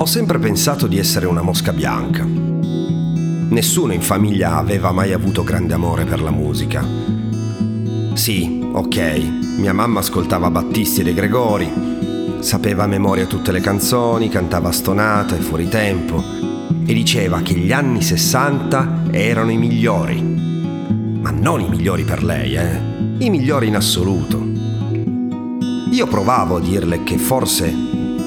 Ho sempre pensato di essere una mosca bianca. Nessuno in famiglia aveva mai avuto grande amore per la musica. Sì, ok, mia mamma ascoltava Battisti e De Gregori, sapeva a memoria tutte le canzoni, cantava stonata e fuori tempo e diceva che gli anni 60 erano i migliori. Ma non i migliori per lei, eh? I migliori in assoluto. Io provavo a dirle che forse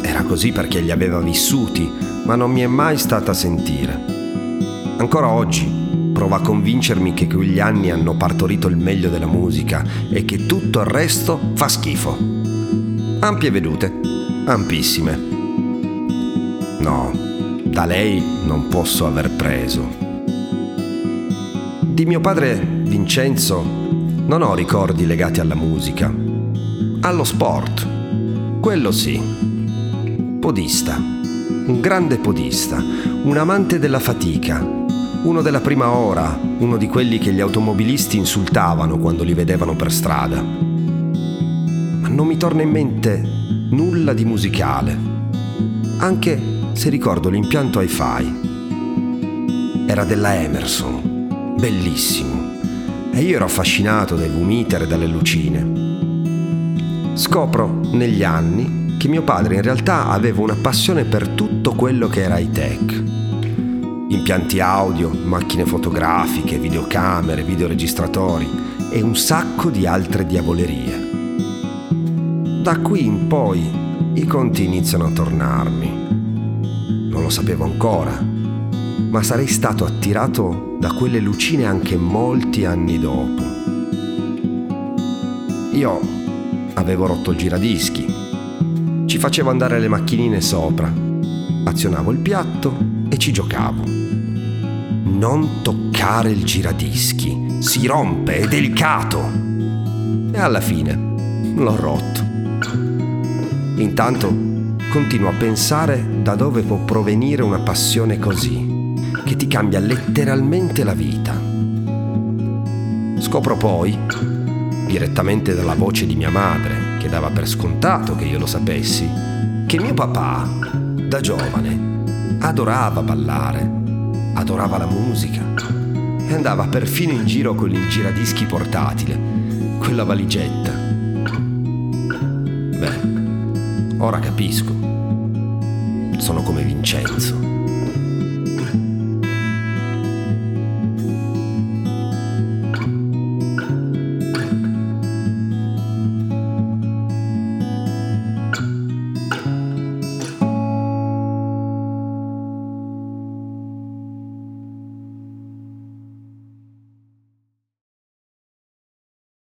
era così perché li aveva vissuti, ma non mi è mai stata sentire. Ancora oggi prova a convincermi che quegli anni hanno partorito il meglio della musica e che tutto il resto fa schifo. Ampie vedute, ampissime. No, da lei non posso aver preso. Di mio padre Vincenzo non ho ricordi legati alla musica, allo sport, quello sì podista, un grande podista, un amante della fatica, uno della prima ora, uno di quelli che gli automobilisti insultavano quando li vedevano per strada. Ma non mi torna in mente nulla di musicale, anche se ricordo l'impianto hi-fi. Era della Emerson, bellissimo, e io ero affascinato dai vomiter e dalle lucine. Scopro negli anni che mio padre in realtà aveva una passione per tutto quello che era high tech. Impianti audio, macchine fotografiche, videocamere, videoregistratori e un sacco di altre diavolerie. Da qui in poi i conti iniziano a tornarmi. Non lo sapevo ancora, ma sarei stato attirato da quelle lucine anche molti anni dopo. Io avevo rotto il giradischi facevo andare le macchinine sopra. Azionavo il piatto e ci giocavo. Non toccare il giradischi, si rompe, è delicato. E alla fine l'ho rotto. Intanto continuo a pensare da dove può provenire una passione così, che ti cambia letteralmente la vita. Scopro poi, direttamente dalla voce di mia madre, che dava per scontato che io lo sapessi, che mio papà, da giovane, adorava ballare, adorava la musica e andava perfino in giro con il giradischi portatile, quella valigetta. Beh, ora capisco. Sono come Vincenzo.